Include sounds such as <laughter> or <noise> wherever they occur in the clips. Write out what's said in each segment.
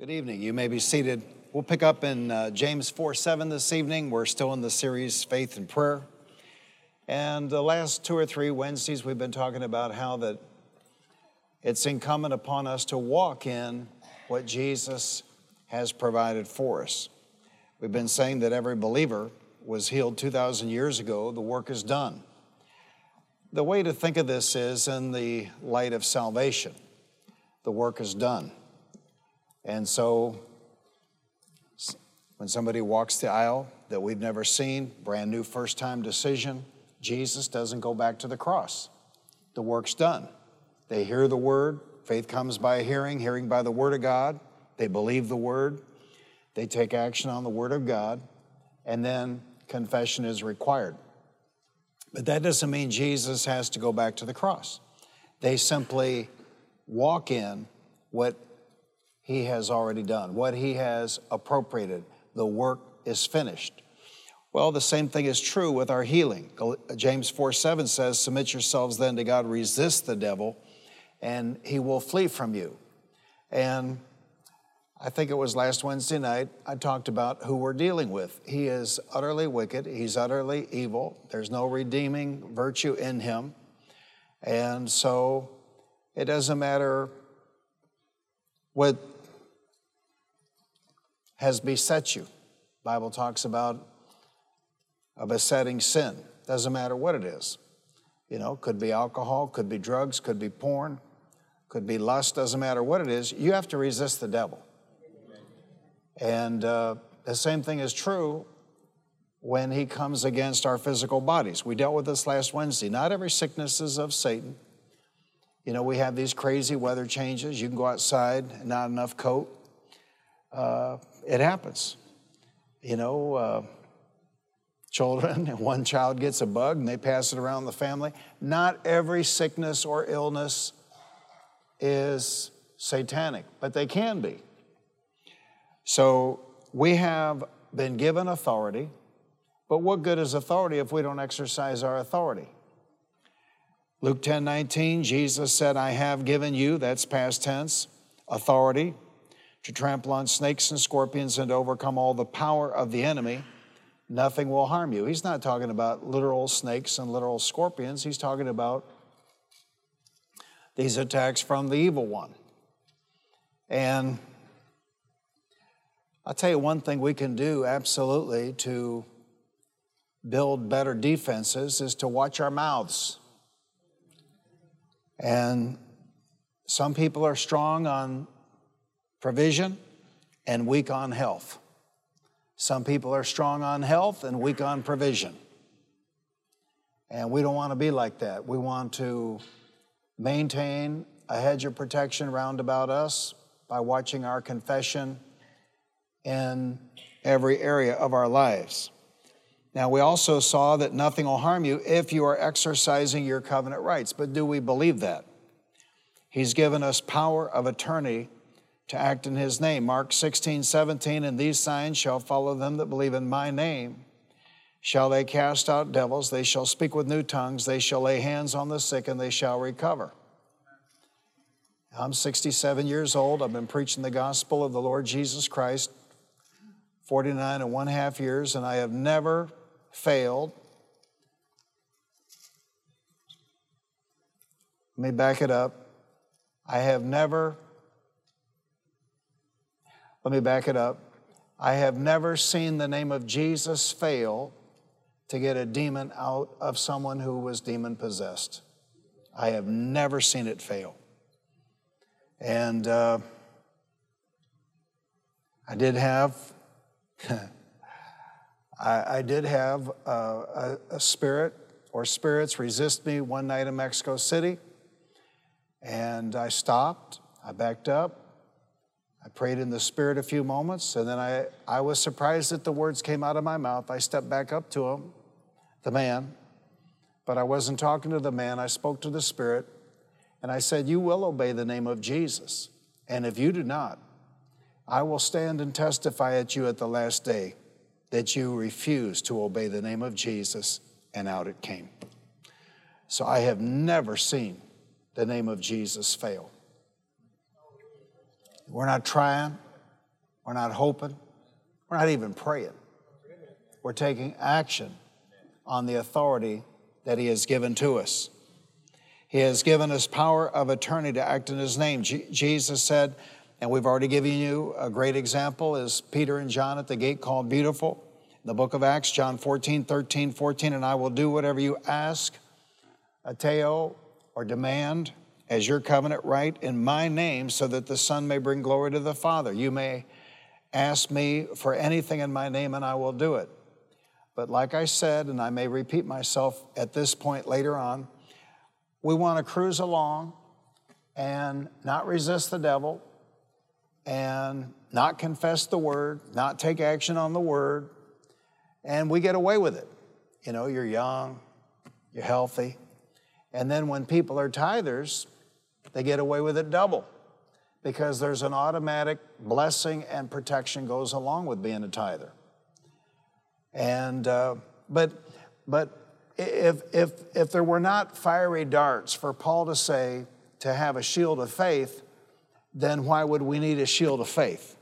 Good evening. You may be seated. We'll pick up in uh, James 4 7 this evening. We're still in the series Faith and Prayer. And the last two or three Wednesdays, we've been talking about how that it's incumbent upon us to walk in what Jesus has provided for us. We've been saying that every believer was healed 2,000 years ago, the work is done. The way to think of this is in the light of salvation. The work is done. And so, when somebody walks the aisle that we've never seen, brand new first time decision, Jesus doesn't go back to the cross. The work's done. They hear the word, faith comes by hearing, hearing by the word of God. They believe the word, they take action on the word of God, and then confession is required. But that doesn't mean Jesus has to go back to the cross. They simply walk in what he has already done, what he has appropriated. The work is finished. Well, the same thing is true with our healing. James 4 7 says, Submit yourselves then to God, resist the devil, and he will flee from you. And I think it was last Wednesday night, I talked about who we're dealing with. He is utterly wicked, he's utterly evil, there's no redeeming virtue in him. And so it doesn't matter what has beset you. Bible talks about a besetting sin. Doesn't matter what it is. You know, could be alcohol, could be drugs, could be porn, could be lust, doesn't matter what it is. You have to resist the devil. And uh, the same thing is true when he comes against our physical bodies. We dealt with this last Wednesday. Not every sickness is of Satan. You know, we have these crazy weather changes. You can go outside, and not enough coat. Uh, it happens. You know, uh, children, <laughs> one child gets a bug and they pass it around the family. Not every sickness or illness is satanic, but they can be. So we have been given authority, but what good is authority if we don't exercise our authority? Luke 10 19, Jesus said, I have given you, that's past tense, authority to trample on snakes and scorpions and to overcome all the power of the enemy nothing will harm you. He's not talking about literal snakes and literal scorpions. He's talking about these attacks from the evil one. And I'll tell you one thing we can do absolutely to build better defenses is to watch our mouths. And some people are strong on provision and weak on health. Some people are strong on health and weak on provision. And we don't want to be like that. We want to maintain a hedge of protection round about us by watching our confession in every area of our lives. Now, we also saw that nothing will harm you if you are exercising your covenant rights. But do we believe that? He's given us power of attorney to act in his name. Mark 16, 17, and these signs shall follow them that believe in my name. Shall they cast out devils? They shall speak with new tongues. They shall lay hands on the sick and they shall recover. I'm 67 years old. I've been preaching the gospel of the Lord Jesus Christ 49 and one half years, and I have never failed. Let me back it up. I have never let me back it up. I have never seen the name of Jesus fail to get a demon out of someone who was demon possessed. I have never seen it fail. And uh, I did have, <laughs> I, I, did have uh, a, a spirit or spirits resist me one night in Mexico City. And I stopped, I backed up, I prayed in the Spirit a few moments, and then I, I was surprised that the words came out of my mouth. I stepped back up to him, the man, but I wasn't talking to the man. I spoke to the Spirit, and I said, You will obey the name of Jesus. And if you do not, I will stand and testify at you at the last day that you refuse to obey the name of Jesus, and out it came. So I have never seen the name of Jesus fail. We're not trying, We're not hoping. We're not even praying. We're taking action on the authority that He has given to us. He has given us power of attorney to act in His name. G- Jesus said, and we've already given you a great example, is Peter and John at the gate called Beautiful. In the book of Acts, John 14, 13, 14, and I will do whatever you ask, aiteo, or demand as your covenant right in my name, so that the Son may bring glory to the Father. You may ask me for anything in my name, and I will do it. But like I said, and I may repeat myself at this point later on, we want to cruise along and not resist the devil and not confess the word, not take action on the word, and we get away with it. You know, you're young, you're healthy, and then when people are tithers, they get away with it double because there's an automatic blessing and protection goes along with being a tither. And uh, but but if if if there were not fiery darts for Paul to say to have a shield of faith, then why would we need a shield of faith?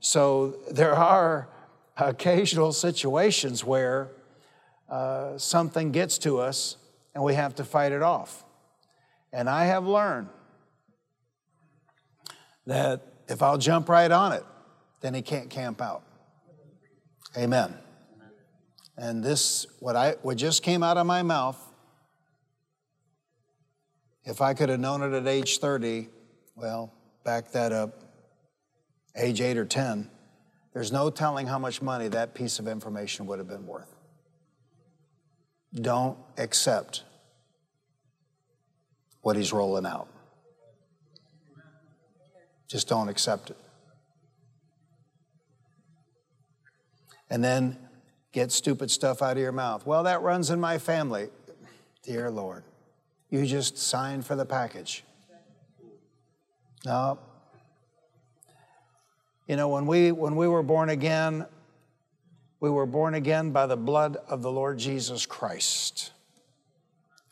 So there are occasional situations where uh, something gets to us and we have to fight it off. And I have learned that if I'll jump right on it, then he can't camp out. Amen. And this, what I what just came out of my mouth, if I could have known it at age 30, well, back that up, age eight or 10, there's no telling how much money that piece of information would have been worth. Don't accept what he's rolling out. Just don't accept it. And then get stupid stuff out of your mouth. Well, that runs in my family. Dear Lord, you just signed for the package. No. You know, when we, when we were born again, we were born again by the blood of the Lord Jesus Christ.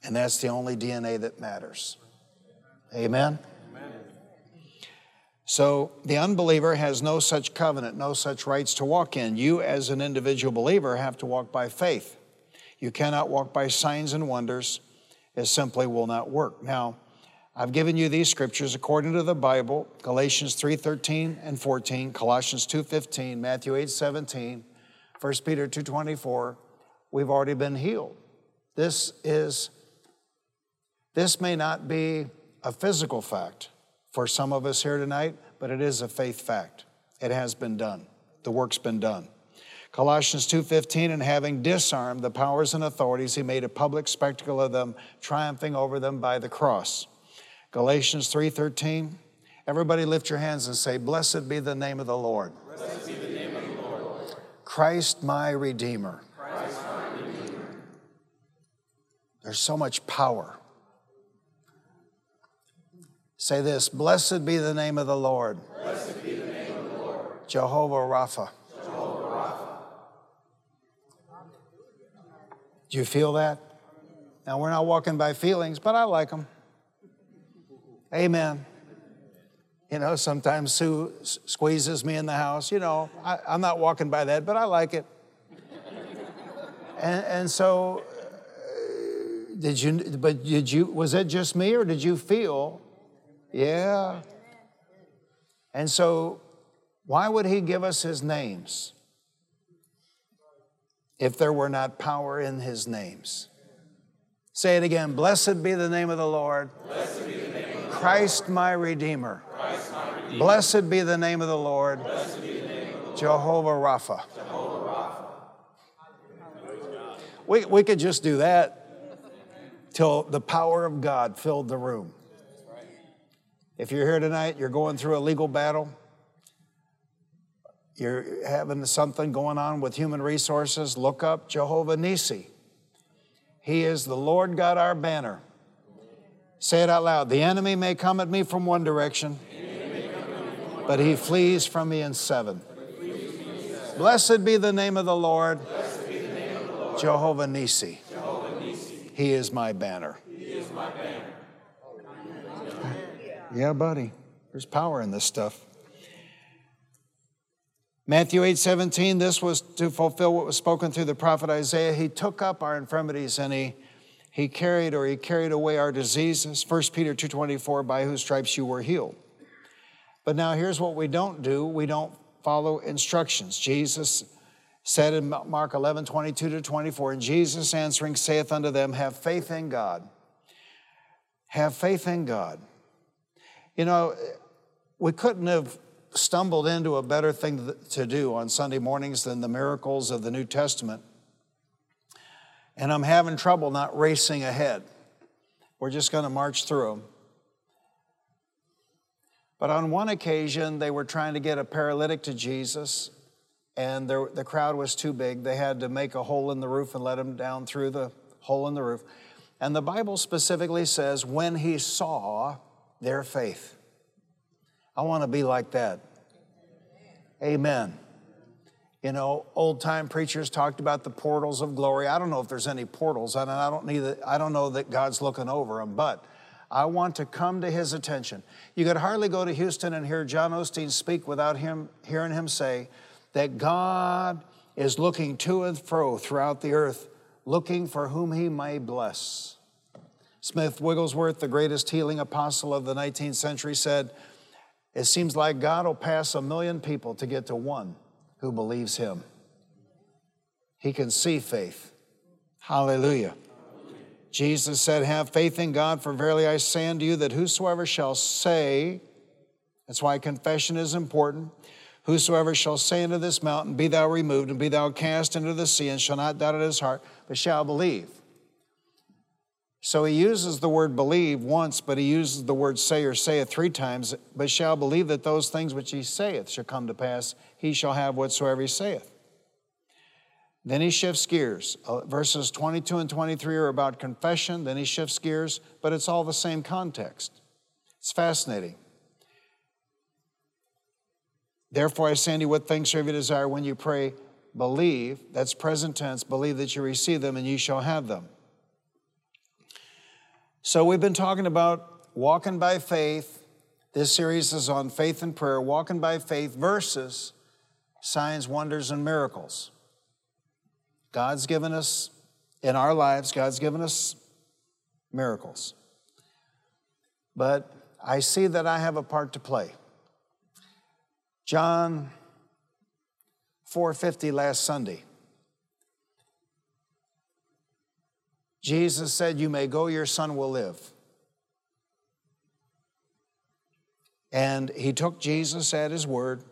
And that's the only DNA that matters. Amen? Amen? So the unbeliever has no such covenant, no such rights to walk in. You, as an individual believer, have to walk by faith. You cannot walk by signs and wonders. It simply will not work. Now, I've given you these scriptures according to the Bible, Galatians 3:13 and 14, Colossians 2:15, Matthew 8:17, 1 Peter 2:24. We've already been healed. This is this may not be a physical fact for some of us here tonight, but it is a faith fact. It has been done. The work's been done. Colossians 2:15 and having disarmed the powers and authorities he made a public spectacle of them triumphing over them by the cross. Galatians 3:13. Everybody lift your hands and say, "Blessed be the name of the Lord." Blessed be the name of the Lord. Christ my redeemer. Christ my redeemer. There's so much power. Say this, "Blessed be the name of the Lord." Blessed be the name of the Lord. Jehovah Rapha. Jehovah Rapha. Do you feel that? Now we're not walking by feelings, but I like them. Amen. You know, sometimes Sue squeezes me in the house. You know, I, am not walking by that, but I like it. and, and so, uh, did you? But did you? Was it just me, or did you feel? Yeah. And so, why would he give us his names if there were not power in his names? Say it again. Blessed be the name of the Lord. Be the name of the Christ my Redeemer. Christ my Redeemer. Blessed be the name of the Lord. Be the name of the Lord. Jehovah Rapha. Jehovah Rapha. We, we could just do that till the power of God filled the room. If you're here tonight, you're going through a legal battle, you're having something going on with human resources, look up Jehovah Nisi. He is the Lord God, our banner. Say it out loud. The enemy may come at me from one direction, but he flees from me in seven. Blessed be the name of the Lord, Jehovah Nisi. He is my banner. Yeah, buddy. There's power in this stuff. Matthew 8 17, this was to fulfill what was spoken through the prophet Isaiah. He took up our infirmities and he, he carried or he carried away our diseases. 1 Peter 2 24, by whose stripes you were healed. But now here's what we don't do we don't follow instructions. Jesus said in Mark 11 22 to 24, and Jesus answering saith unto them, Have faith in God. Have faith in God. You know, we couldn't have stumbled into a better thing to do on Sunday mornings than the miracles of the New Testament. And I'm having trouble not racing ahead. We're just going to march through them. But on one occasion, they were trying to get a paralytic to Jesus, and there, the crowd was too big. They had to make a hole in the roof and let him down through the hole in the roof. And the Bible specifically says, when he saw their faith. I want to be like that. Amen. You know, old time preachers talked about the portals of glory. I don't know if there's any portals, and I don't need I don't know that God's looking over them, but I want to come to his attention. You could hardly go to Houston and hear John Osteen speak without him hearing him say that God is looking to and fro throughout the earth, looking for whom he may bless. Smith Wigglesworth, the greatest healing apostle of the 19th century, said, It seems like God will pass a million people to get to one who believes him. He can see faith. Hallelujah. Jesus said, Have faith in God, for verily I say unto you that whosoever shall say, that's why confession is important. Whosoever shall say unto this mountain, Be thou removed, and be thou cast into the sea, and shall not doubt in his heart, but shall believe. So he uses the word believe once, but he uses the word say or saith three times, but shall believe that those things which he saith shall come to pass, he shall have whatsoever he saith. Then he shifts gears. Uh, verses 22 and 23 are about confession, then he shifts gears, but it's all the same context. It's fascinating. Therefore, I say unto you, what things soever you desire when you pray, believe, that's present tense, believe that you receive them and you shall have them. So, we've been talking about walking by faith. This series is on faith and prayer, walking by faith versus signs, wonders, and miracles. God's given us, in our lives, God's given us miracles. But I see that I have a part to play. John 450 last Sunday. Jesus said, You may go, your son will live. And he took Jesus at his word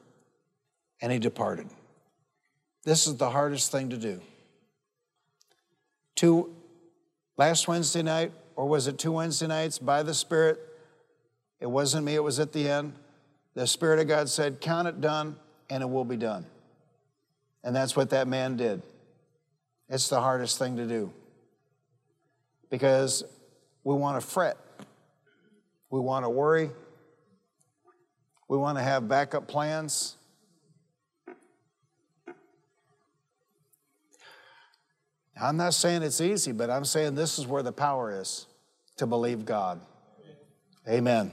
and he departed. This is the hardest thing to do. Two, last Wednesday night, or was it two Wednesday nights, by the Spirit, it wasn't me, it was at the end. The Spirit of God said, Count it done, and it will be done. And that's what that man did. It's the hardest thing to do because we want to fret, we want to worry, we want to have backup plans. I'm not saying it's easy, but I'm saying this is where the power is to believe God. Amen.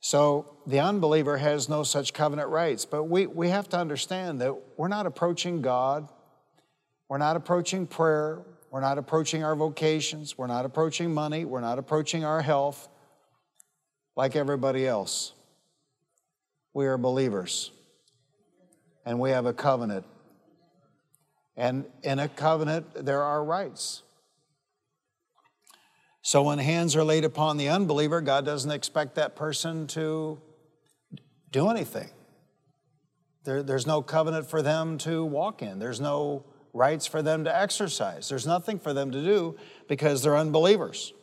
So the unbeliever has no such covenant rights, but we, we have to understand that we're not approaching God, we're not approaching prayer, we're not approaching our vocations. We're not approaching money. We're not approaching our health like everybody else. We are believers. And we have a covenant. And in a covenant, there are rights. So when hands are laid upon the unbeliever, God doesn't expect that person to do anything. There, there's no covenant for them to walk in. There's no rights for them to exercise. There's nothing for them to do because they're unbelievers.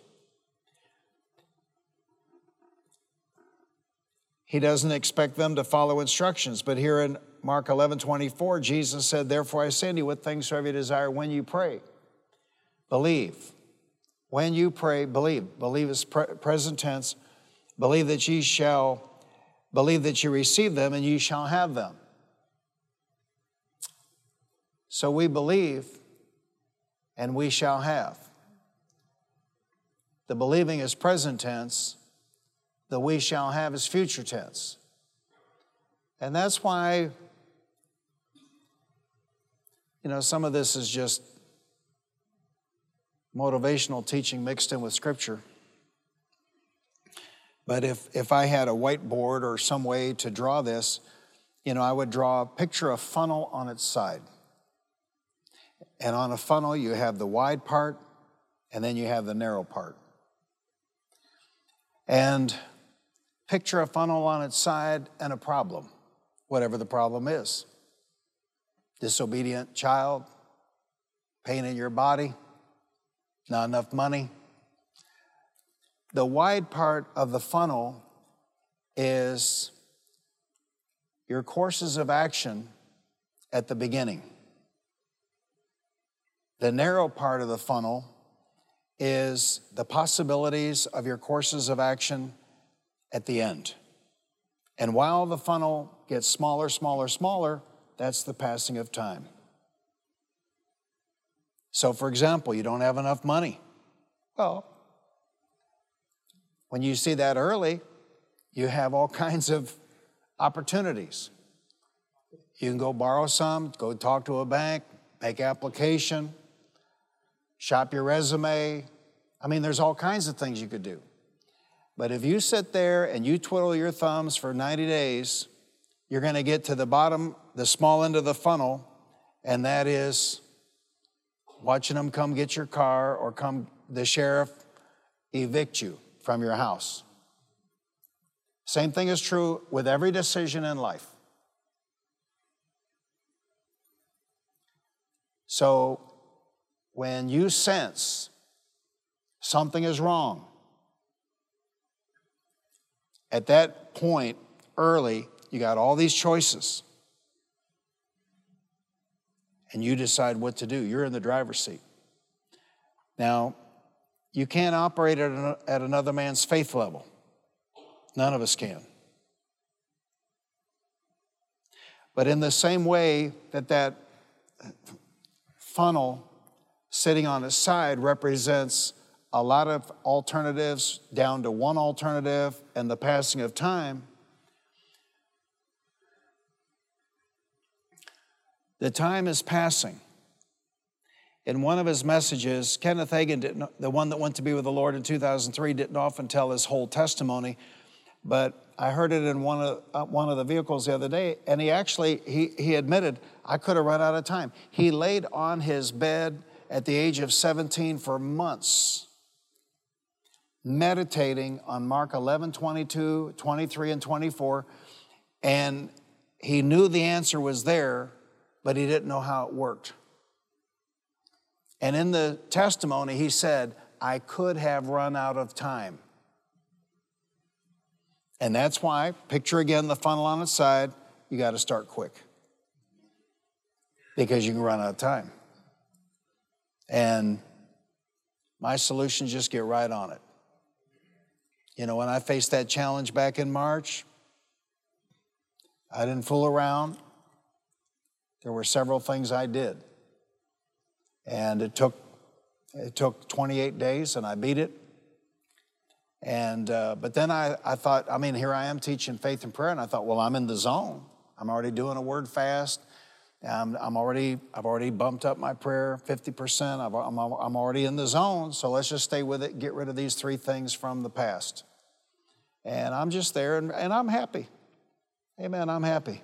He doesn't expect them to follow instructions, but here in Mark 11 24, Jesus said, Therefore I say you, what things soever you desire when you pray, believe. When you pray, believe. Believe is pre- present tense. Believe that ye shall, believe that you receive them and ye shall have them. So we believe and we shall have. The believing is present tense, the we shall have is future tense. And that's why You know, some of this is just motivational teaching mixed in with scripture. But if, if I had a whiteboard or some way to draw this, you know, I would draw, a picture of funnel on its side. And on a funnel, you have the wide part and then you have the narrow part. And picture a funnel on its side and a problem, whatever the problem is disobedient child, pain in your body, not enough money. The wide part of the funnel is your courses of action at the beginning. The narrow part of the funnel is the possibilities of your courses of action at the end. And while the funnel gets smaller, smaller, smaller, that's the passing of time. So, for example, you don't have enough money. Well, when you see that early, you have all <laughs> kinds of opportunities. You can go borrow some, go talk to a bank, make application, shop your resume. I mean, there's all kinds of things you could do. But if you sit there and you twiddle your thumbs for 90 days, you're going to get to the bottom, the small end of the funnel, and that is watching them come get your car or come the sheriff evict you from your house. Same thing is true with every decision in life. So when you sense something is wrong, at that point, early, you got all these choices. And you decide what to do. You're in the driver's seat. Now, you can't operate at, at another man's faith level. None of us can. But in the same way that that funnel sitting on its side represents a lot of alternatives down to one alternative and the passing of time, the time is passing. In one of his messages, Kenneth Hagin, the one that went to be with the Lord in 2003, didn't often tell his whole testimony, but I heard it in one of, uh, one of the vehicles the other day, and he actually, he, he admitted, I could have run out of time. He laid on his bed at the age of 17 for months, meditating on Mark 11, 22, 23, and 24, and he knew the answer was there, but he didn't know how it worked. And in the testimony, he said, I could have run out of time. And that's why, picture again the funnel on its side, you got to start quick because you can run out of time. And my solution just get right on it. You know, when I faced that challenge back in March, I didn't fool around. There were several things I did. And it took it took 28 days and I beat it. And, uh, but then I, I thought, I mean, here I am teaching faith and prayer, and I thought, well, I'm in the zone. I'm already doing a word fast. I'm, I'm already, I've already bumped up my prayer 50%. I've, I'm, I'm already in the zone, so let's just stay with it, get rid of these three things from the past. And I'm just there, and, and I'm happy. Amen, I'm happy.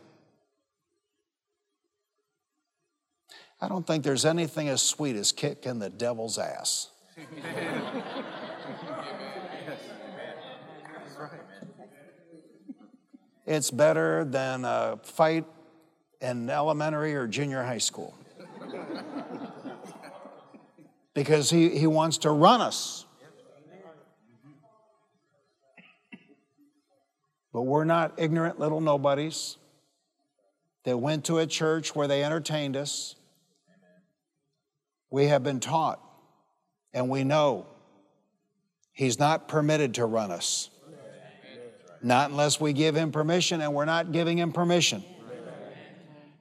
I don't think there's anything as sweet as kicking the devil's ass. <laughs> It's better than a fight in elementary or junior high school. because he, he wants to run us. But we're not ignorant little nobodies that went to a church where they entertained us. We have been taught and we know he's not permitted to run us. Not unless we give him permission, and we're not giving him permission.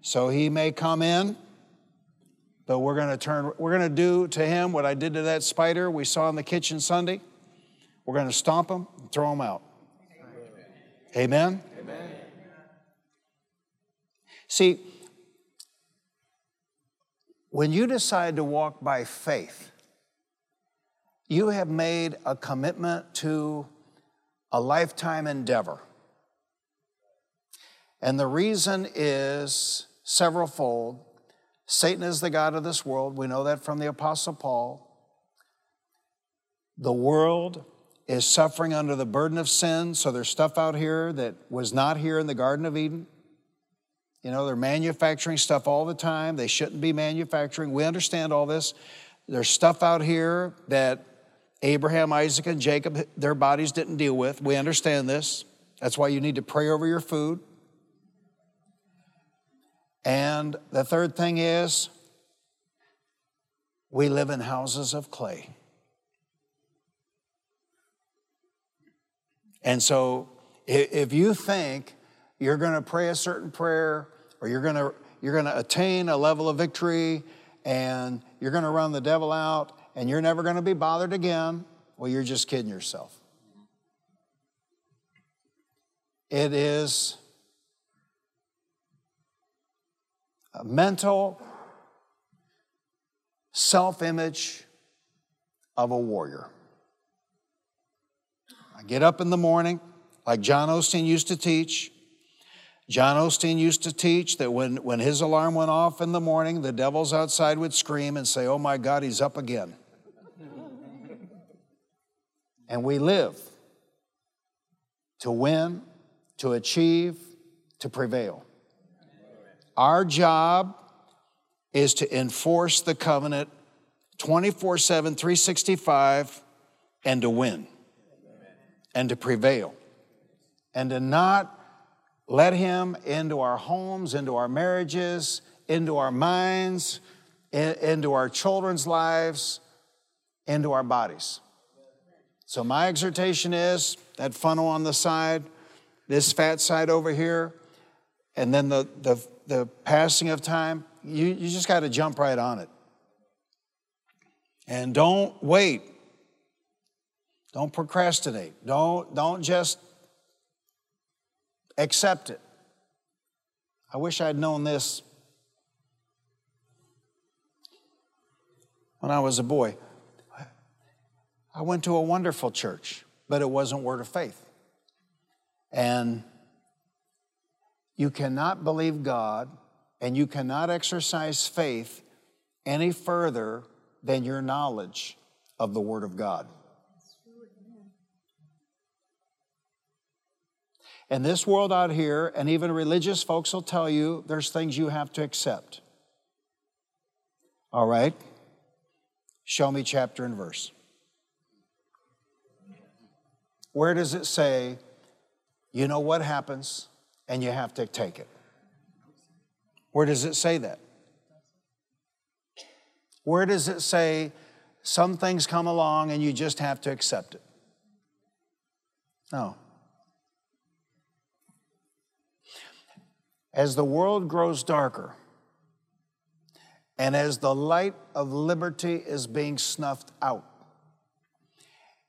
So he may come in, but we're going to turn, we're going to do to him what I did to that spider we saw in the kitchen Sunday. We're going to stomp him and throw him out. Amen? Amen. See, when you decide to walk by faith, you have made a commitment to a lifetime endeavor. And the reason is severalfold. Satan is the God of this world. We know that from the Apostle Paul. The world is suffering under the burden of sin, so there's stuff out here that was not here in the Garden of Eden. You know, they're manufacturing stuff all the time. They shouldn't be manufacturing. We understand all this. There's stuff out here that Abraham, Isaac, and Jacob, their bodies didn't deal with. We understand this. That's why you need to pray over your food. And the third thing is, we live in houses of clay. And so, if you think you're going to pray a certain prayer or you're going to you're going to attain a level of victory and you're going to run the devil out and you're never going to be bothered again, well, you're just kidding yourself. It is a mental self image of a warrior. I get up in the morning, like John Osteen used to teach. John Osteen used to teach that when, when his alarm went off in the morning, the devils outside would scream and say, Oh my God, he's up again. <laughs> and we live to win, to achieve, to prevail. Our job is to enforce the covenant 24 7, 365, and to win and to prevail and to not let him into our homes, into our marriages, into our minds, into our children's lives, into our bodies. So, my exhortation is that funnel on the side, this fat side over here, and then the, the, the passing of time, you, you just got to jump right on it. And don't wait. Don't procrastinate. Don't, don't just accept it. I wish I'd known this when I was a boy. I went to a wonderful church, but it wasn't Word of Faith. And you cannot believe God and you cannot exercise faith any further than your knowledge of the Word of God. In this world out here, and even religious folks will tell you there's things you have to accept. All right? Show me chapter and verse. Where does it say, you know what happens and you have to take it? Where does it say that? Where does it say some things come along and you just have to accept it? No. As the world grows darker, and as the light of liberty is being snuffed out,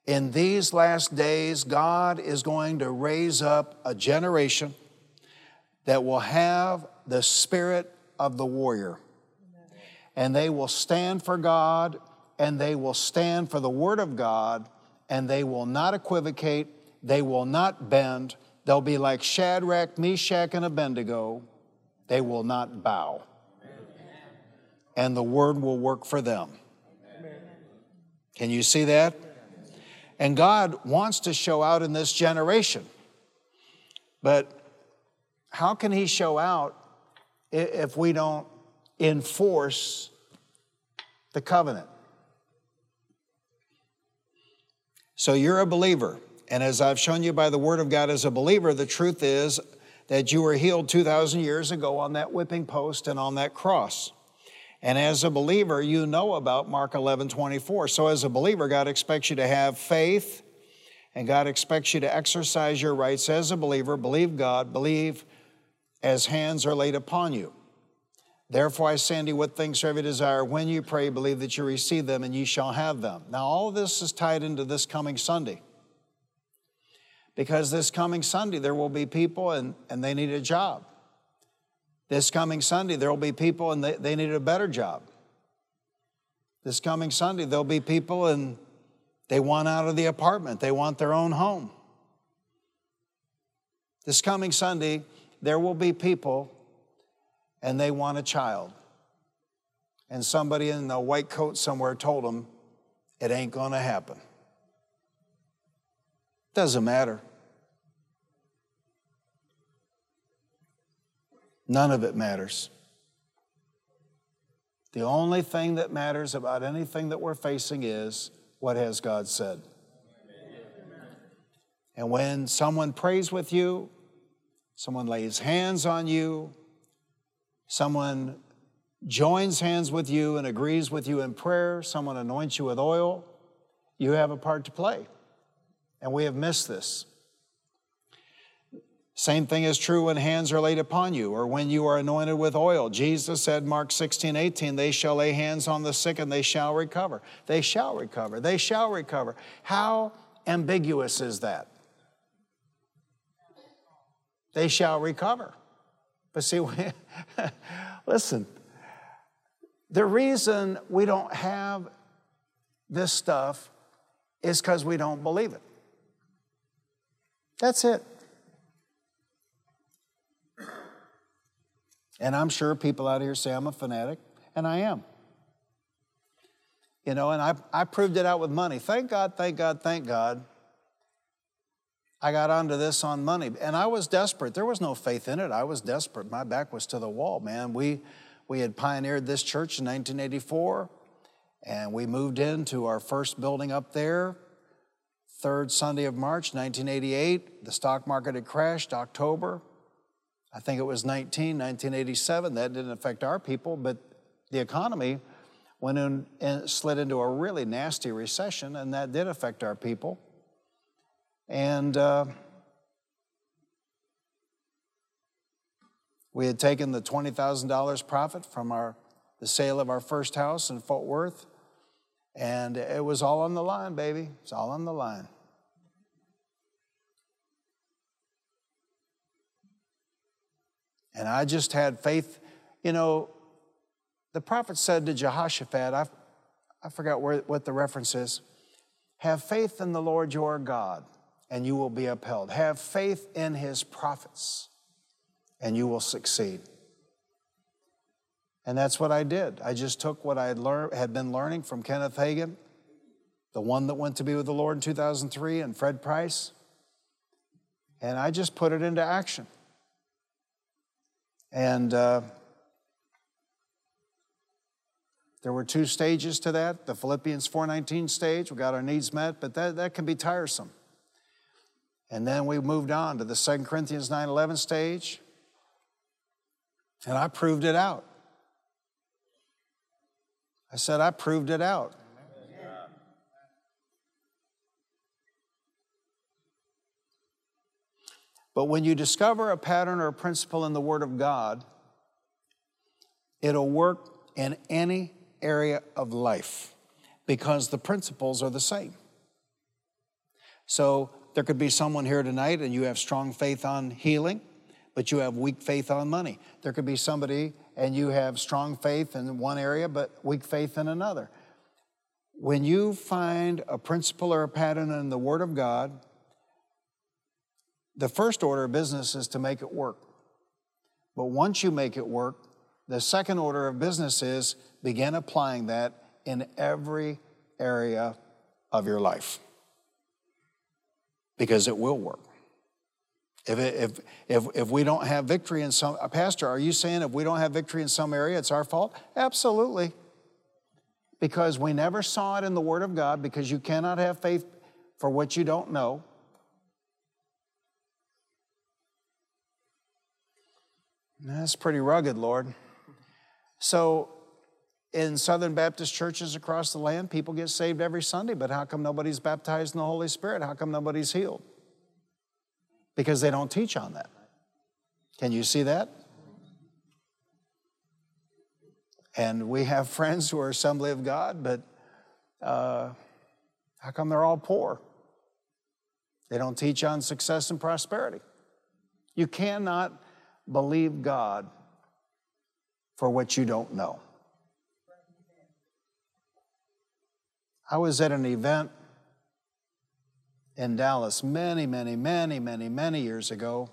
in these last days, God is going to raise up a generation that will have the spirit of the warrior. And they will stand for God, and they will stand for the Word of God, and they will not equivocate, they will not bend, They'll be like Shadrach, Meshach, and Abednego. They will not bow. And the word will work for them. Can you see that? And God wants to show out in this generation. But how can He show out if we don't enforce the covenant? So you're a believer. And as I've shown you by the Word of God as a believer, the truth is that you were healed 2,000 years ago on that whipping post and on that cross. And as a believer, you know about Mark 11 24. So, as a believer, God expects you to have faith and God expects you to exercise your rights as a believer. Believe God, believe as hands are laid upon you. Therefore, I unto you, what things soever you desire, when you pray, believe that you receive them and ye shall have them. Now, all this is tied into this coming Sunday. Because this coming Sunday, there will be people and, and they need a job. This coming Sunday, there will be people and they, they need a better job. This coming Sunday, there'll be people and they want out of the apartment, they want their own home. This coming Sunday, there will be people and they want a child. And somebody in a white coat somewhere told them it ain't going to happen. Doesn't matter. None of it matters. The only thing that matters about anything that we're facing is what has God said. And when someone prays with you, someone lays hands on you, someone joins hands with you and agrees with you in prayer, someone anoints you with oil, you have a part to play. And we have missed this. Same thing is true when hands are laid upon you or when you are anointed with oil. Jesus said, Mark 16, 18, they shall lay hands on the sick and they shall recover. They shall recover. They shall recover. How ambiguous is that? They shall recover. But see, <laughs> listen, the reason we don't have this stuff is because we don't believe it. That's it. And I'm sure people out here say I'm a fanatic, and I am. You know, and I, I proved it out with money. Thank God, thank God, thank God. I got onto this on money, and I was desperate. There was no faith in it. I was desperate. My back was to the wall, man. We, we had pioneered this church in 1984, and we moved into our first building up there, third Sunday of March, 1988. The stock market had crashed October. I think it was 19, 1987. That didn't affect our people, but the economy went in and slid into a really nasty recession, and that did affect our people. And uh, we had taken the $20,000 profit from our, the sale of our first house in Fort Worth, and it was all on the line, baby. It's all on the line. And I just had faith. You know, the prophet said to Jehoshaphat, I, I forgot where, what the reference is have faith in the Lord your God, and you will be upheld. Have faith in his prophets, and you will succeed. And that's what I did. I just took what I had, learned, had been learning from Kenneth Hagin, the one that went to be with the Lord in 2003, and Fred Price, and I just put it into action. And uh, there were two stages to that. The Philippians 4:19 stage, we got our needs met, but that, that can be tiresome. And then we moved on to the 2 Corinthians 9:11 stage. And I proved it out. I said, I proved it out. But when you discover a pattern or a principle in the Word of God, it'll work in any area of life because the principles are the same. So there could be someone here tonight and you have strong faith on healing, but you have weak faith on money. There could be somebody and you have strong faith in one area, but weak faith in another. When you find a principle or a pattern in the Word of God, the first order of business is to make it work. But once you make it work, the second order of business is begin applying that in every area of your life because it will work. If, if, if, if we don't have victory in some, Pastor, are you saying if we don't have victory in some area, it's our fault? Absolutely. Because we never saw it in the Word of God, because you cannot have faith for what you don't know. That's pretty rugged, Lord. So, in Southern Baptist churches across the land, people get saved every Sunday, but how come nobody's baptized in the Holy Spirit? How come nobody's healed? Because they don't teach on that. Can you see that? And we have <laughs> friends who are Assembly of God, but uh, how come they're all poor? They don't teach on success and prosperity. You cannot believe God for what you don't know. I was at an event in Dallas many, many, many, many, many years ago.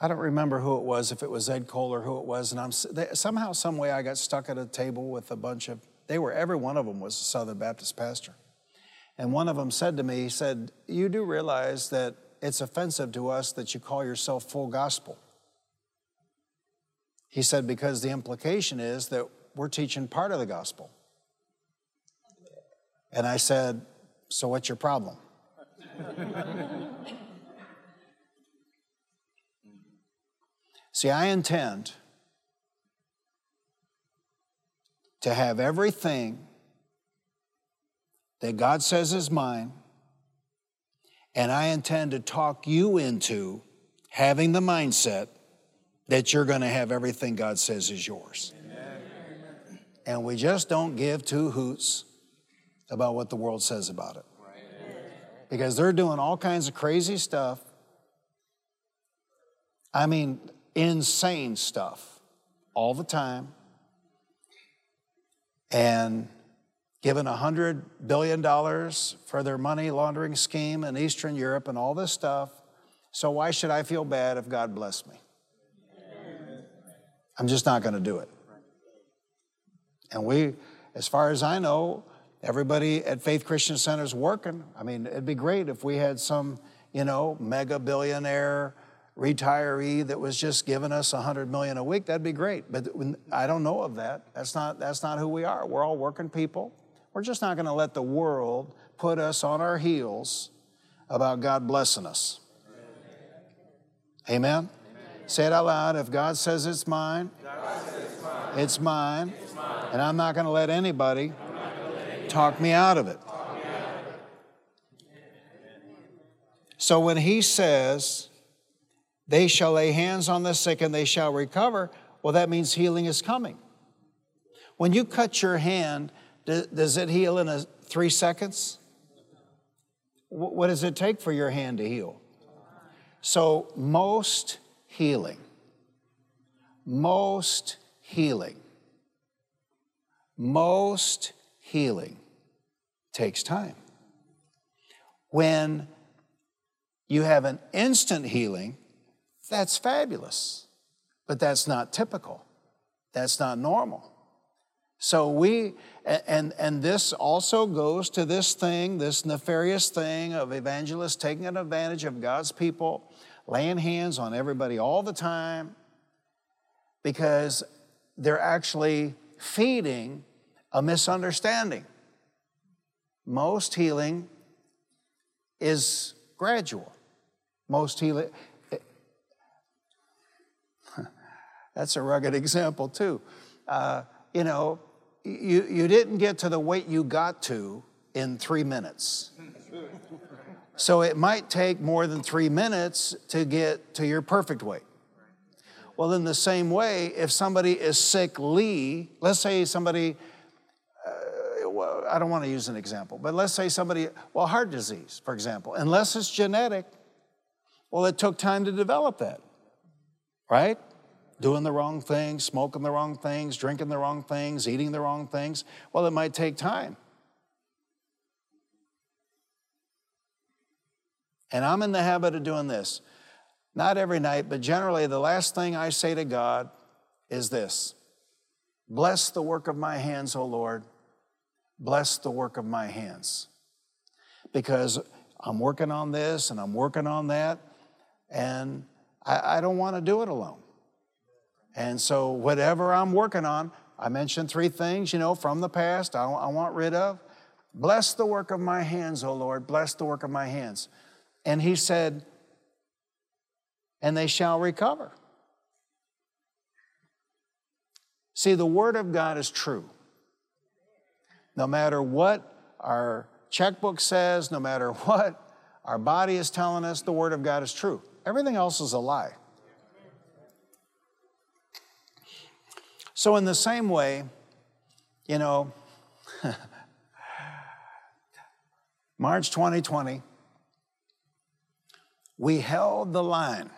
I don't remember who it was, if it was Ed Cole or who it was, and I'm they, somehow, some way, I got stuck at a table with a bunch of. They were every one of them was a Southern Baptist pastor, and one of them said to me, he said, "You do realize that it's offensive to us that you call yourself full gospel." He said because the implication is that we're teaching part of the gospel. And I said, So what's your problem? See, I intend to have everything that God says is mine, and I intend to talk you into having the mindset that you're going to have everything God says is yours. Amen. And we just don't give two hoots about what the world says about it. Because they're doing all kinds of crazy stuff. I mean, insane stuff all the time. And given $100 billion for their money laundering scheme in Eastern Europe and all this stuff. So, why should I feel bad if God bless me? I'm just not going to do it. And we, as far as I know, everybody at Faith Christian Center is working. I mean, it'd be great if we had some, you know, mega billionaire retiree that was just giving us a hundred million a week. That'd be great. But I don't know of that. That's not that's not who we are. We're all working people. We're just not going to let the world put us on our heels about God blessing us. Amen. Say it out loud. If God says it's mine, it's, mine. It's, mine, it's mine, and I'm not going to let anybody talk me out of it. So when he says, they shall lay hands on the sick and they shall recover, well, that means healing is coming. When you cut your hand, does it heal in a, three seconds? What does it take for your hand to heal? So, most healing. Most healing. Most healing takes time. When you have an instant healing, that's fabulous, but that's not typical. That's not normal. So we, and, and this also goes to this thing, this nefarious thing of evangelists taking advantage of God's people laying hands on everybody all the time because they're actually feeding a misunderstanding. Most healing is gradual. Most healing, <laughs> that's a rugged example, too. Uh, you know, you, you didn't get to the weight you got to in three minutes. <laughs> So it might take more than three minutes to get to your perfect weight. Well, in the same way, if somebody is sickly, let's say somebody, I don't want to use an example, but let's say somebody, well, heart disease, for example, unless it's genetic, well, it took time to develop that, right? Doing the wrong things, smoking the wrong things, drinking the wrong things, eating the wrong things. Well, it might take time. And I'm in the habit of doing this. Not every night, but generally, the last thing I say to God is this Bless the work of my hands, O Lord. Bless the work of my hands. Because I'm working on this and I'm working on that, and I, I don't want to do it alone. And so, whatever I'm working on, I mentioned three things, you know, from the past I, I want rid of. Bless the work of my hands, O Lord. Bless the work of my hands. And he said, and they shall recover. See, the Word of God is true. No matter what our checkbook says, no matter <laughs> what our body is telling us, the Word of God is true. Everything else is a lie. So, in the same way, you know, <laughs> March 2020, we held the line.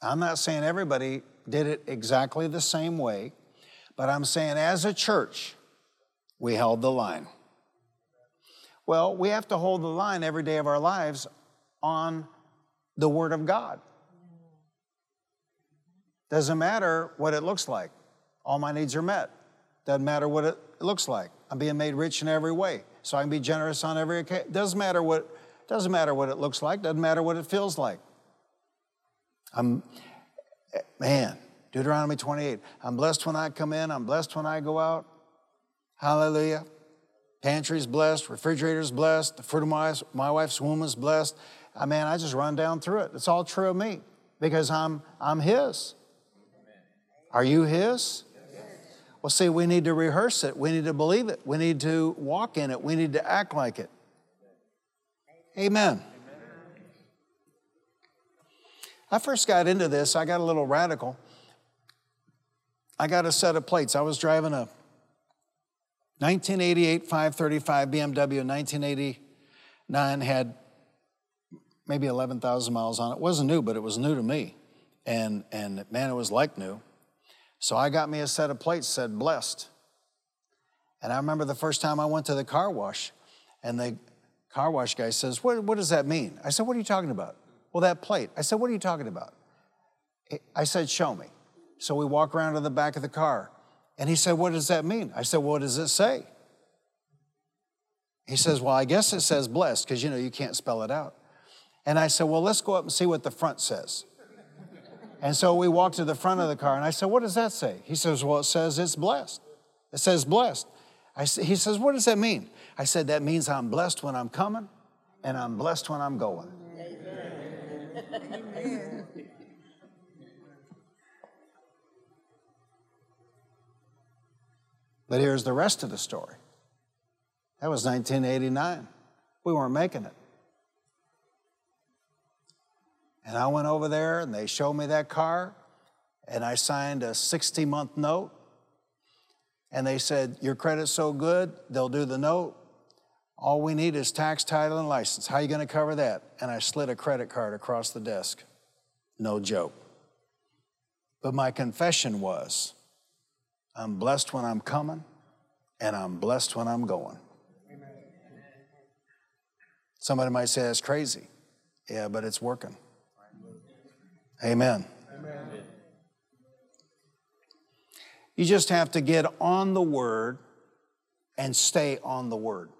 I'm not saying everybody did it exactly the same way, but I'm saying as a church, we held the line. Well, we have to hold the line every day of our lives on the Word of God. Doesn't matter what it looks like, all my needs are met. Doesn't matter what it looks like. I'm being made rich in every way, so I can be generous on every occasion. Doesn't matter what doesn't matter what it looks like. Doesn't matter what it feels like. I'm eh, man. Deuteronomy 28. I'm blessed when I come in. I'm blessed when I go out. Hallelujah. Pantry's blessed. Refrigerator's blessed. The fruit of my, my wife's womb is blessed. I mean, I just run down through it. It's all true of me because I'm I'm His. Are you His? Well, see, we need to rehearse it. We need to believe it. We need to walk in it. We need to act like it. Amen. I first got into this, I got a little radical. I got a set of plates. I was driving a 1988 535 BMW, 1989 had maybe 11,000 miles on it. It wasn't new, but it was new to me. And, and man, it was like new. So I got me a set of plates said blessed. And I remember the first time I went to the car wash, and the car wash guy says, What, what does that mean? I said, What are you talking about? Well, that plate. I said, What are you talking about? I said, Show me. So we walk around to the back of the car, and he said, What does that mean? I said, What does it say? He says, Well, I guess it says blessed, because you know, you can't spell it out. And I said, Well, let's go up and see what the front says. And so we walked to the front of the car, and I said, What does that say? He says, Well, it says it's blessed. It says blessed. I, he says, What does that mean? I said, That means I'm blessed when I'm coming, and I'm blessed when I'm going. Amen. But here's the rest of the story. That was 1989. We weren't making it. And I went over there and they showed me that car and I signed a 60 month note. And they said, Your credit's so good, they'll do the note. All we need is tax, title, and license. How are you going to cover that? And I slid a credit card across the desk. No joke. But my confession was I'm blessed when I'm coming, and I'm blessed when I'm going. Somebody might say that's crazy. Yeah, but it's working. Amen. Amen. You just have to get on the Word and stay on the Word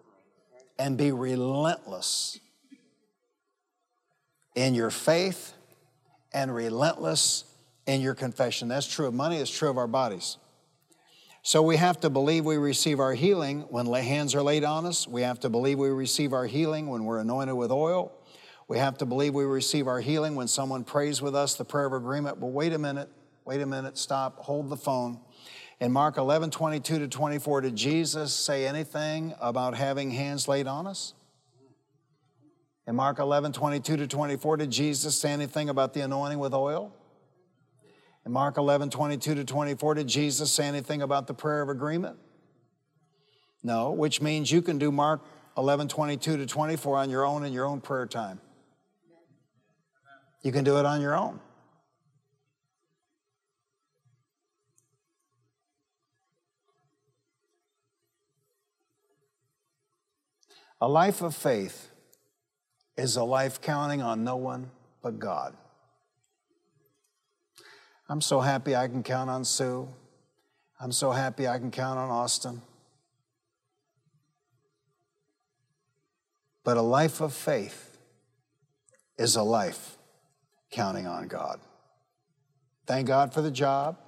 and be relentless in your faith and relentless in your confession. That's true of money, it's true of our bodies. So we have to believe we receive our healing when hands are laid on us. We have to believe we receive our healing when we're anointed with oil. We have to believe we receive our healing when someone prays with us the prayer of agreement. But wait a minute, wait a minute, stop, hold the phone. In Mark 11, 22 to 24, did Jesus say anything about having hands laid on us? In Mark 11, 22 to 24, did Jesus say anything about the anointing with oil? In Mark 11, 22 to 24, did Jesus say anything about the prayer of agreement? No, which means you can do Mark 11, 22 to 24 on your own in your own prayer time. You can do it on your own. A life of faith is a life counting on no one but God. I'm so happy I can count on Sue. I'm so happy I can count on Austin. But a life of faith is a life counting on God. Thank God for the job,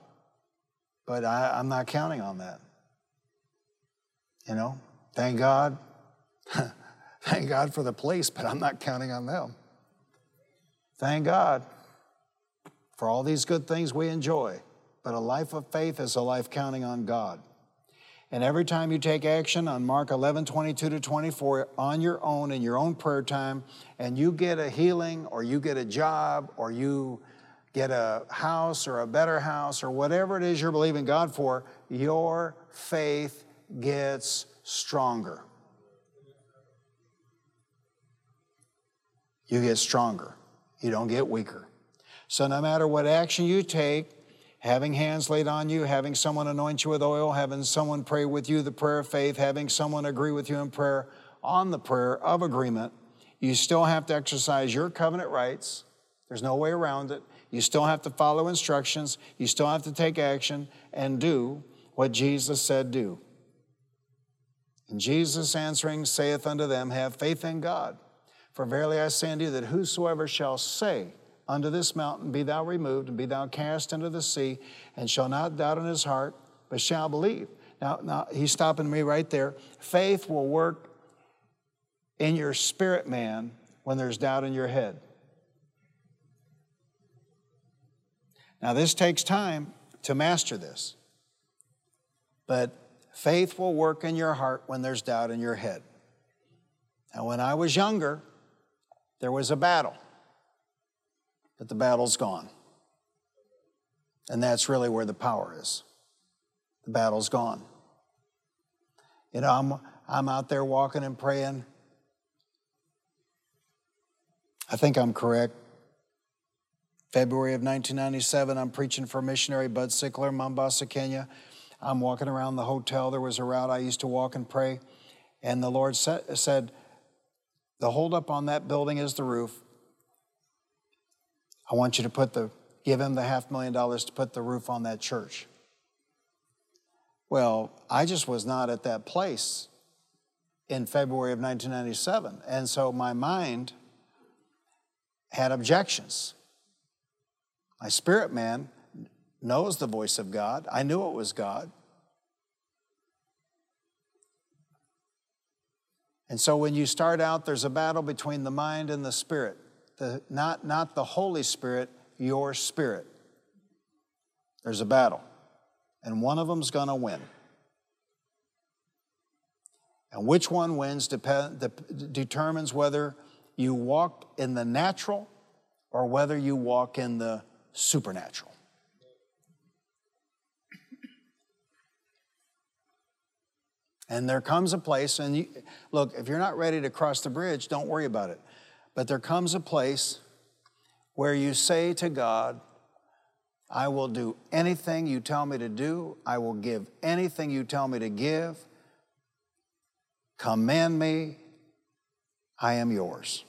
but I, am not counting on that. You know, thank God. <laughs> thank God for the police, but I'm not counting on them. Thank God for all these good things we enjoy, but a life of faith is a life counting on God. And every time you take action on Mark 11, 22 to 24 on your own in your own prayer time, and you get a healing or you get a job or you get a house or a better house or whatever it is you're believing God for, your faith gets stronger. You get stronger. You don't get weaker. So no matter what action you take, having hands laid on you, having someone anoint you with oil, having someone pray with you the prayer of faith, having someone agree with you in prayer on the prayer of agreement, you still have to exercise your covenant rights. There's no way around it. You still have to follow instructions. You still have to take action and do what Jesus said do. And Jesus answering saith unto them, Have faith in God. For verily I say unto you that whosoever shall say unto this mountain, Be thou removed, and be thou cast into the sea, and shall not doubt in his heart, but shall believe. Now, now he's stopping me right there. Faith will work in your spirit man when there's doubt in your head. Now, this takes time to master this, but faith will work in your heart when there's doubt in your head. Now, when I was younger, there was a battle, but the battle's gone. And that's really where the power is. The battle's gone. You know, I'm, I'm out there walking and praying. I think I'm correct. February of 1997, I'm preaching for missionary Bud Sickler, Mombasa, Kenya. I'm walking around the hotel. There was a route I used to walk and pray. And the Lord said, The holdup on that building is the roof. I want you to put the, give him the half million dollars to put the roof on that church. Well, I just was not at that place in February of 1997. And so my mind had objections. My spirit man knows the voice of God. I knew it was God. And so when you start out, there's a battle between the mind and the spirit. The, not, not the Holy Spirit, your spirit. There's a battle. And one of them's going to win. And which one wins depend, de- determines whether you walk in the natural or whether you walk in the supernatural. And there comes a place, and you, look, if you're not ready to cross the bridge, don't worry about it. But there comes a place where you say to God, I will do anything you tell me to do, I will give anything you tell me to give. Command me, I am yours.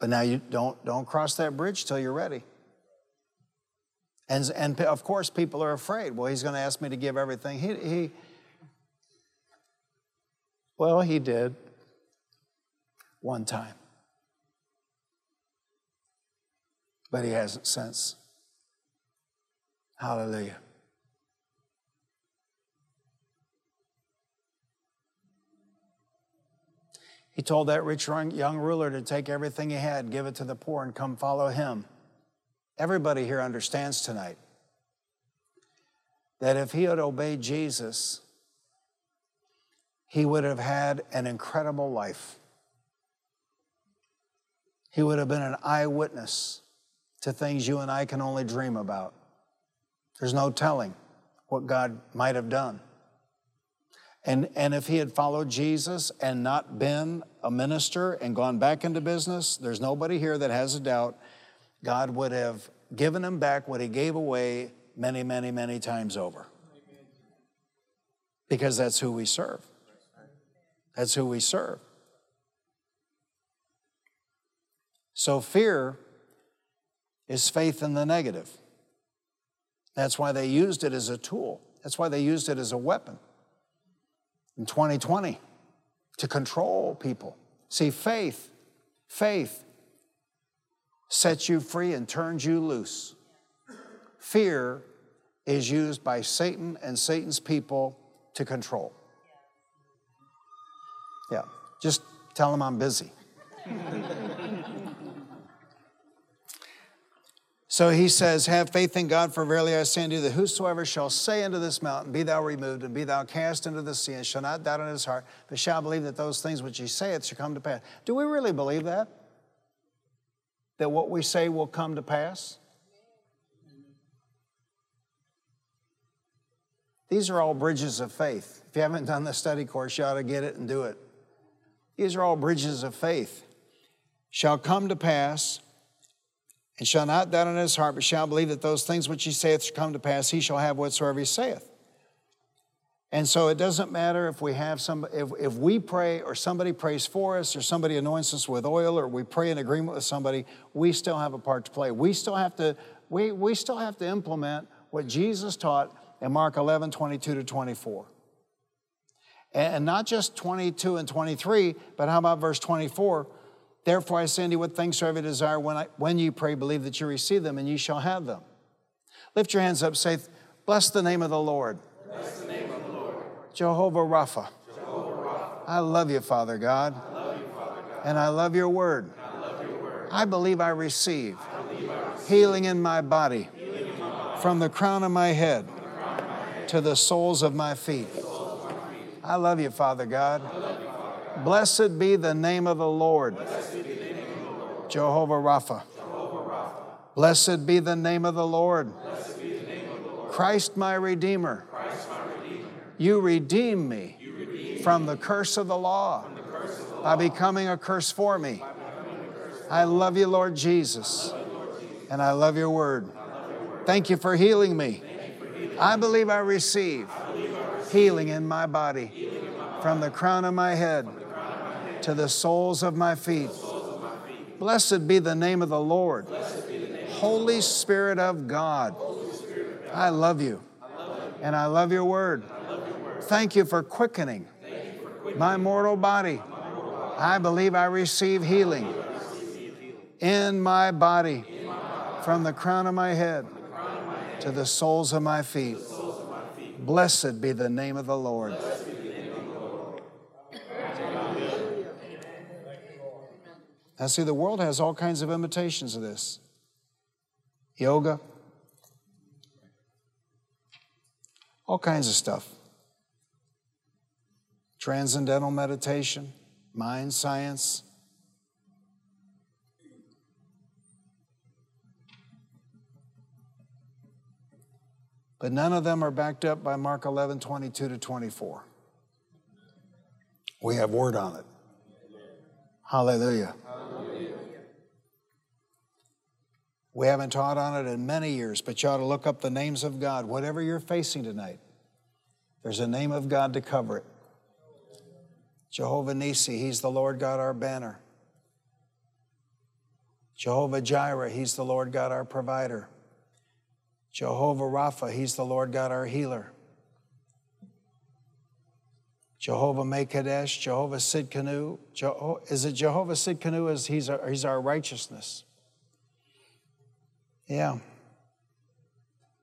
But now you don't, don't cross that bridge till you're ready. And, and of course, people are afraid. Well, he's going to ask me to give everything. He, he, well, he did one time. But he hasn't since. Hallelujah. He told that rich young ruler to take everything he had, give it to the poor, and come follow him. Everybody here understands tonight that if he had obeyed Jesus, he would have had an incredible life. He would have been an eyewitness to things you and I can only dream about. There's no telling what God might have done. And, and if he had followed Jesus and not been a minister and gone back into business, there's nobody here that has a doubt God would have given him back what he gave away many, many, many times over. Because that's who we serve. That's who we serve. So fear is faith in the negative. That's why they used it as a tool. That's why they used it as a weapon in 2020 to control people. See, faith, faith sets you free and turns you loose. Fear is used by Satan and Satan's people to control. Yeah, just tell them I'm busy. <laughs> So he says, Have faith in God, for verily I say unto you that whosoever shall say unto this mountain, Be thou removed, and be thou cast into the sea, and shall not doubt in his heart, but shall believe that those things which he saith shall come to pass. Do we really believe that? That what we say will come to pass? These are all bridges of faith. If you haven't done the study course, you ought to get it and do it. These are all bridges of faith. Shall come to pass and shall not doubt in his heart, but shall believe that those things which he saith shall come to pass, he shall have whatsoever he saith. And so it doesn't matter if we have some, if, if we pray or somebody prays for us or somebody anoints us with oil or we pray in agreement with somebody, we still have a part to play. We still have to, we, we still have to implement what Jesus taught in Mark 11, 22 to 24. And not just 22 and 23, but how about verse 24? Therefore I say unto you, what things soever you desire, when, I, when you pray, believe that you receive them, and you shall have them. Lift your hands up, say, Bless the name of the Lord. Bless the name of the Lord. Jehovah Rapha. Jehovah Rapha. I love you, Father God. I love you, Father God. And I love your word. I love your word. I believe I receive, I believe I receive healing in my body in my body, from the crown of my head the of my head to the soles of my feet. to the soles of my feet. I love you, Father God. Blessed be the name of the Lord. Jehovah Rapha. Blessed be the name of the Lord. Christ my Redeemer. You redeem me from the curse of the law by becoming a curse for me. I love you, Lord Jesus, and I love your word. Thank you for healing me. I believe I receive healing in my body from the crown of my head to the soles of my feet. Blessed be the name of the Lord. Holy Spirit of God, I love you and I love your word. Thank you for quickening my mortal body. I believe I receive healing in my body from the crown of my head to the soles of my feet. Blessed be the name of the Lord. Now, see, the world has all kinds of imitations of this yoga, all kinds of stuff. Transcendental meditation, mind science. But none of them are backed up by Mark 11, 22 to 24. We have word on it. Hallelujah. We haven't taught on it in many years, but you ought to look up the names of God. Whatever you're facing tonight, there's a name of God to cover it. Jehovah Nisi, He's the Lord God, our banner. Jehovah Jireh, He's the Lord God, our provider. Jehovah Rapha, He's the Lord God, our healer. Jehovah Mekadesh, Jehovah Sidkenu. Jeho- is it Jehovah Sidkenu? Is he's our, he's our righteousness? Yeah.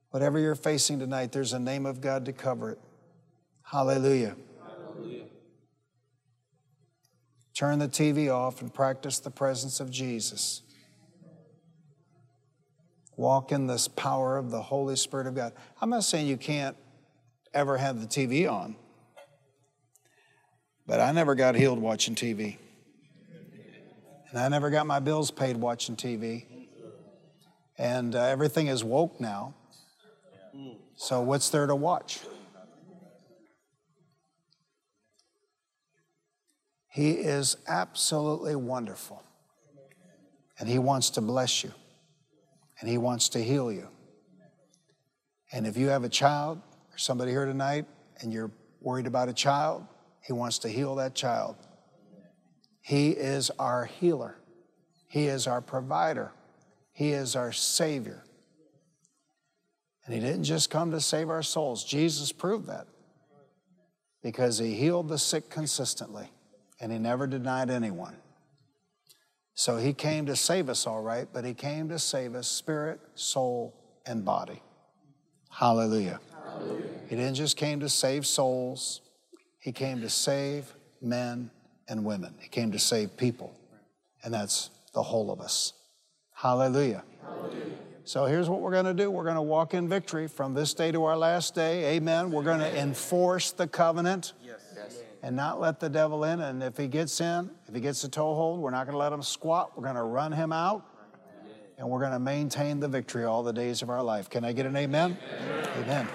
Whatever you're facing tonight, there's a name of God to cover it. Hallelujah. Hallelujah. Turn the TV off and practice the presence of Jesus. Walk in this power of the Holy Spirit of God. I'm not saying you can't ever have the TV on, but I never got healed watching TV. And I never got my bills paid watching TV. And uh, everything is woke now. So, what's there to watch? He is absolutely wonderful. And He wants to bless you. And He wants to heal you. And if you have a child or somebody here tonight and you're worried about a child, He wants to heal that child. He is our healer, He is our provider, He is our Savior. And He didn't just come to save our souls, Jesus proved that because He healed the sick consistently and He never denied anyone. So He came to save us, all right, but He came to save us spirit, soul, and body. Hallelujah. Hallelujah. He didn't just came to save souls, He came to save men and women. He came to save people, and that's the whole of us. Hallelujah. Hallelujah. So here's what we're going to do we're going to walk in victory from this day to our last day. Amen. We're going to enforce the covenant and not let the devil in. And if he gets in, if he gets a toehold, we're not going to let him squat. We're going to run him out. And we're going to maintain the victory all the days of our life. Can I get an amen? Amen. amen.